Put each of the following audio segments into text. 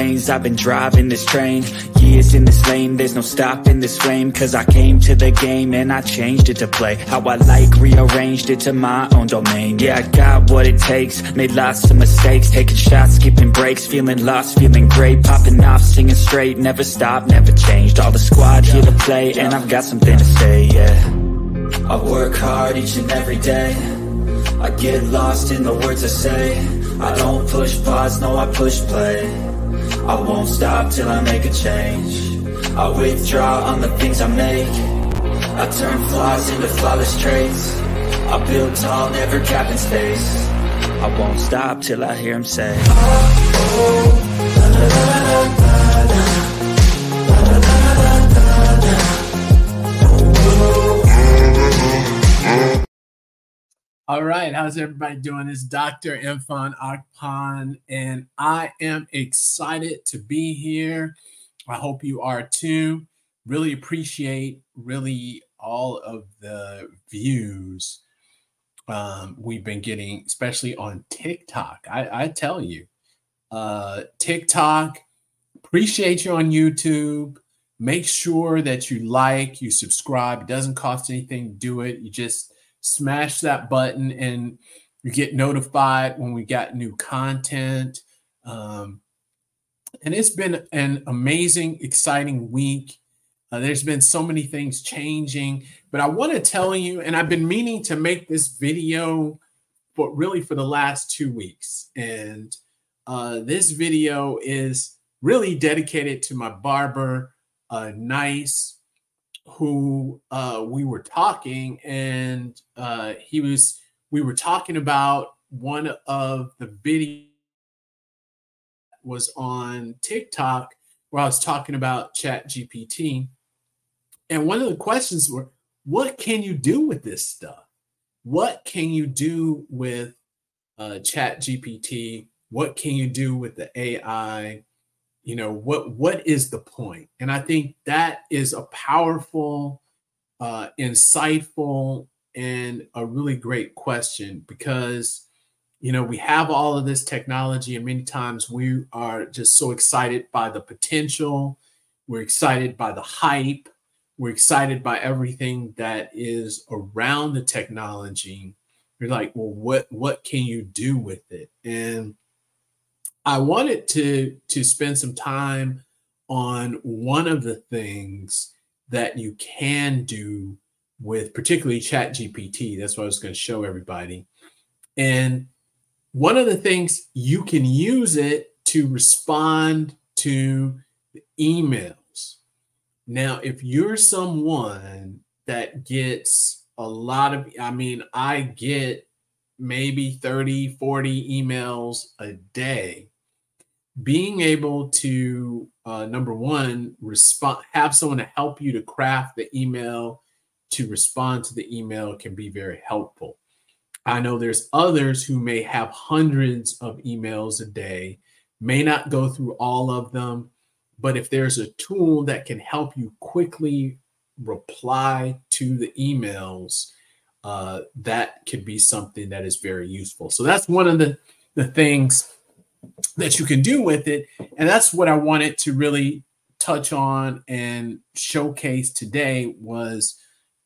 I've been driving this train. Years in this lane. There's no stopping this flame. Cause I came to the game And I changed it to play How I like Rearranged it to my own domain. Yeah, I got what it takes. Made lots of mistakes. Taking shots, skipping breaks. Feeling lost, feeling great. Popping off, singing straight. Never stopped, never changed. All the squad here to play And I've got something to say, yeah. I work hard each and every day. I get lost in the words I say. I don't push pause, no I push play I won't stop till I make a change. I withdraw on the things I make. I turn flaws into flawless traits. I build tall, never capping space. I won't stop till I hear him say. oh, All right, how's everybody doing? It's Dr. Irfan Akpan, and I am excited to be here. I hope you are too. Really appreciate really all of the views um, we've been getting, especially on TikTok. I, I tell you, uh, TikTok, appreciate you on YouTube. Make sure that you like, you subscribe. It doesn't cost anything do it. You just smash that button and you get notified when we got new content. Um, and it's been an amazing, exciting week. Uh, there's been so many things changing, but I want to tell you, and I've been meaning to make this video for really for the last two weeks. And uh, this video is really dedicated to my barber, uh, Nice who uh, we were talking, and uh, he was we were talking about one of the videos was on TikTok where I was talking about Chat GPT. And one of the questions were, what can you do with this stuff? What can you do with uh, Chat GPT? What can you do with the AI? You know what what is the point? And i think that is a powerful uh insightful and a really great question because you know we have all of this technology and many times we are just so excited by the potential we're excited by the hype we're excited by everything that is around the technology. You're like well what what can you do with it? And I wanted to to spend some time on one of the things that you can do with particularly chat gpt that's what i was going to show everybody. And one of the things you can use it to respond to emails. Now if you're someone that gets a lot of i mean i get maybe 30 40 emails a day being able to uh, number one respond have someone to help you to craft the email to respond to the email can be very helpful. I know there's others who may have hundreds of emails a day may not go through all of them but if there's a tool that can help you quickly reply to the emails uh, that could be something that is very useful. So that's one of the the things that you can do with it. And that's what I wanted to really touch on and showcase today was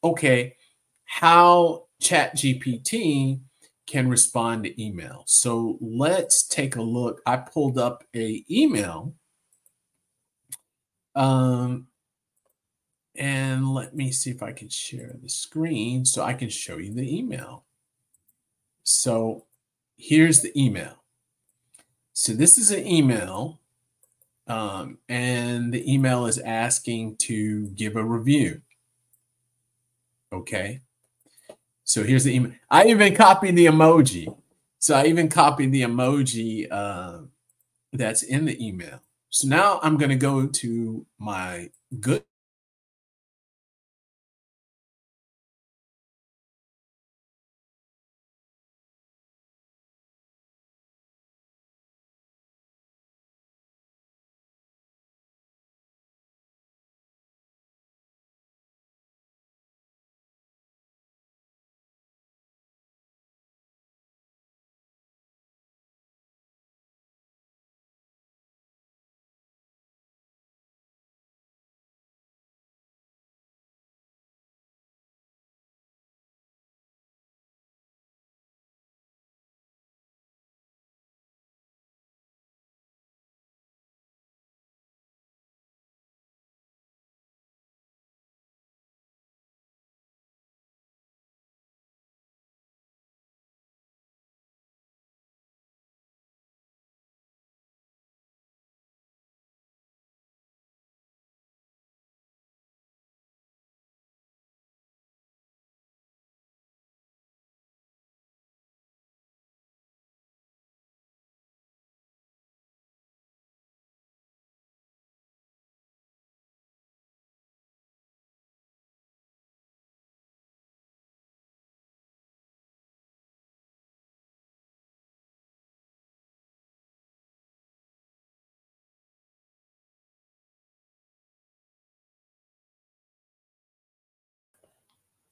okay, how Chat GPT can respond to email. So let's take a look. I pulled up a email. Um, and let me see if I can share the screen so I can show you the email. So here's the email. So this is an email, um, and the email is asking to give a review. Okay. So here's the email. I even copied the emoji. So I even copied the emoji uh, that's in the email. So now I'm going to go to my good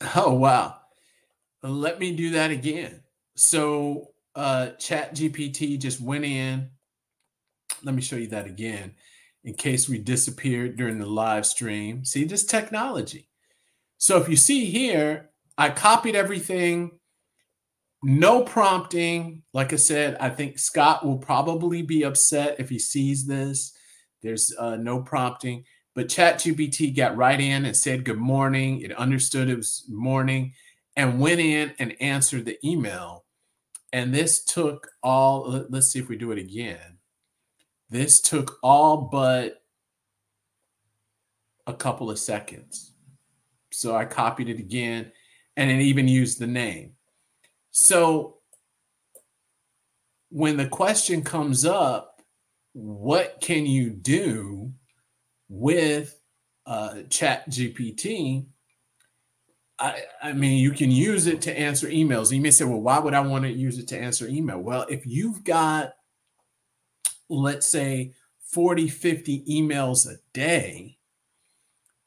Oh wow. Let me do that again. So uh chat GPT just went in. Let me show you that again in case we disappeared during the live stream. See this technology. So if you see here, I copied everything, no prompting. Like I said, I think Scott will probably be upset if he sees this. There's uh, no prompting. But ChatGPT got right in and said good morning. It understood it was morning and went in and answered the email. And this took all, let's see if we do it again. This took all but a couple of seconds. So I copied it again and it even used the name. So when the question comes up, what can you do with uh, Chat GPT? I, I mean, you can use it to answer emails. You may say, well, why would I want to use it to answer email? Well, if you've got, let's say, 40, 50 emails a day,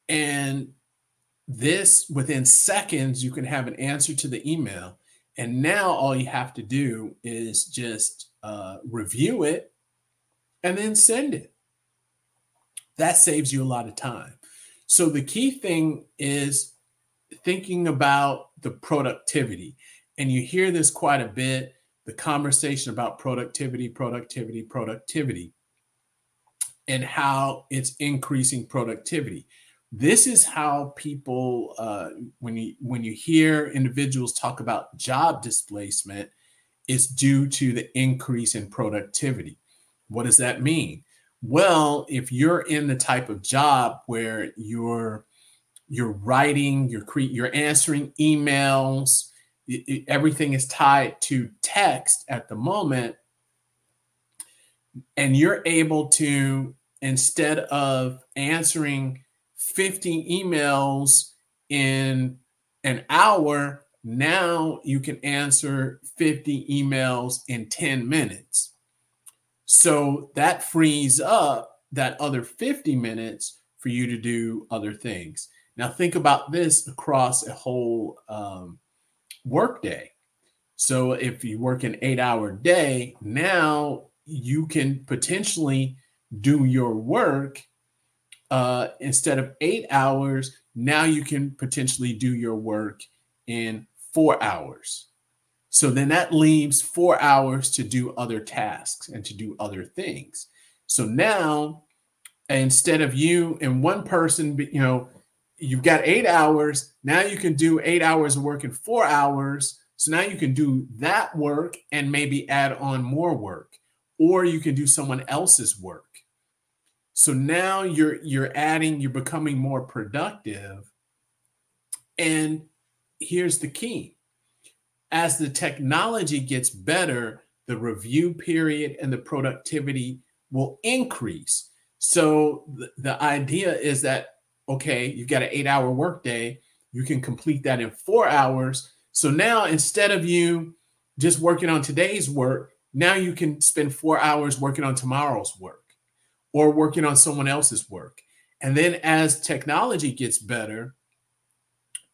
and this within seconds, you can have an answer to the email. And now all you have to do is just uh, review it and then send it. That saves you a lot of time. So the key thing is thinking about the productivity. And you hear this quite a bit the conversation about productivity, productivity, productivity, and how it's increasing productivity this is how people uh, when you when you hear individuals talk about job displacement is due to the increase in productivity what does that mean well if you're in the type of job where you're you're writing you're cre- you're answering emails it, it, everything is tied to text at the moment and you're able to instead of answering 50 emails in an hour, now you can answer 50 emails in 10 minutes. So that frees up that other 50 minutes for you to do other things. Now, think about this across a whole um, workday. So, if you work an eight hour day, now you can potentially do your work uh, instead of eight hours, now you can potentially do your work in four hours. So then that leaves four hours to do other tasks and to do other things. So now, instead of you and one person, you know, you've got eight hours. Now you can do eight hours of work in four hours. So now you can do that work and maybe add on more work, or you can do someone else's work. So now you're you're adding, you're becoming more productive. And here's the key. As the technology gets better, the review period and the productivity will increase. So the, idea is that okay, you've got an 8-hour workday, you can complete that in 4 hours. So now instead of you just working on today's work, now you can spend 4 hours working on tomorrow's work or working on someone else's work. And then as technology gets better,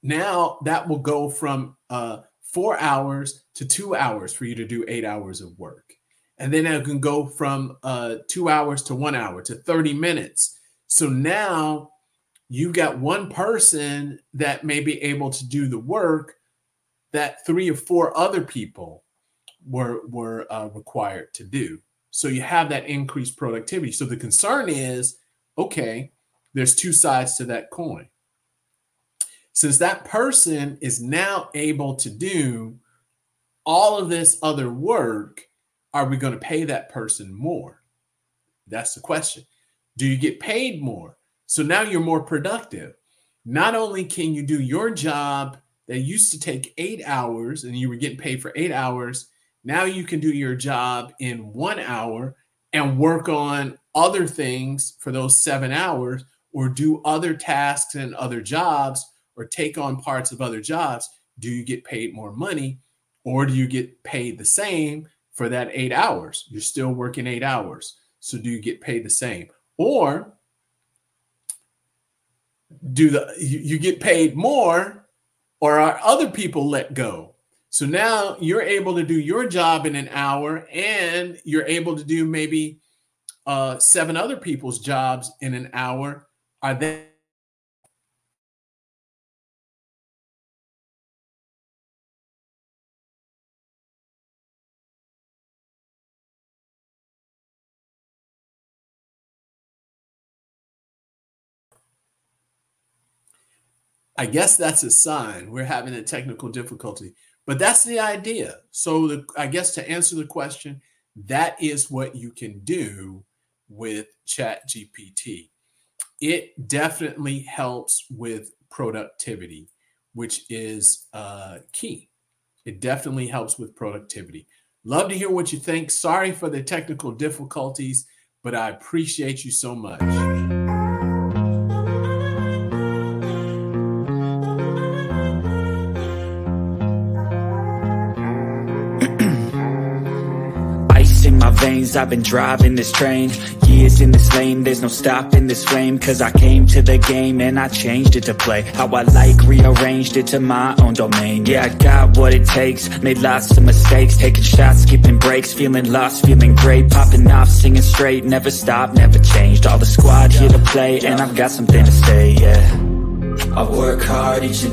now that will go from uh, four hours to two hours for you to do eight hours of work. And then it can go from uh, two hours to one hour to 30 minutes. So now you've got one person that may be able to do the work that three or four other people were, were uh, required to do. So you have that increased productivity. So the concern is okay, there's two sides to that coin. Since that person is now able to do all of this other work, are we going to pay that person more? That's the question. Do you get paid more? So now you're more productive. Not only can you do your job that used to take eight hours and you were getting paid for eight hours, now you can do your job in one hour and work on other things for those seven hours or do other tasks and other jobs or take on parts of other jobs. Do you get paid more money or do you get paid the same for that eight hours? You're still working eight hours. So do you get paid the same? Or do the you, you get paid more or are other people let go? So now you're able to do your job in an hour and you're able to do maybe uh, seven other people's jobs in an hour. Are they? I guess that's a sign we're having a technical difficulty. But that's the idea. So the, I guess to answer the question, that is what you can do with Chat GPT. It definitely helps with productivity, which is uh, key. It definitely helps with productivity. Love to hear what you think. Sorry for the technical difficulties, but I appreciate you so much. I've been driving this train. Years in this lane There's no stopping this flame. Cause I came to the game And I changed it to play. How I like Rearranged it to my own domain. Yeah, I got what it takes. Made lots of mistakes. Taking shots, skipping breaks. Feeling lost, feeling great. Popping off, singing straight. Never stopped, never changed. All the squad here to play. And I've got something to say, yeah. I work hard each and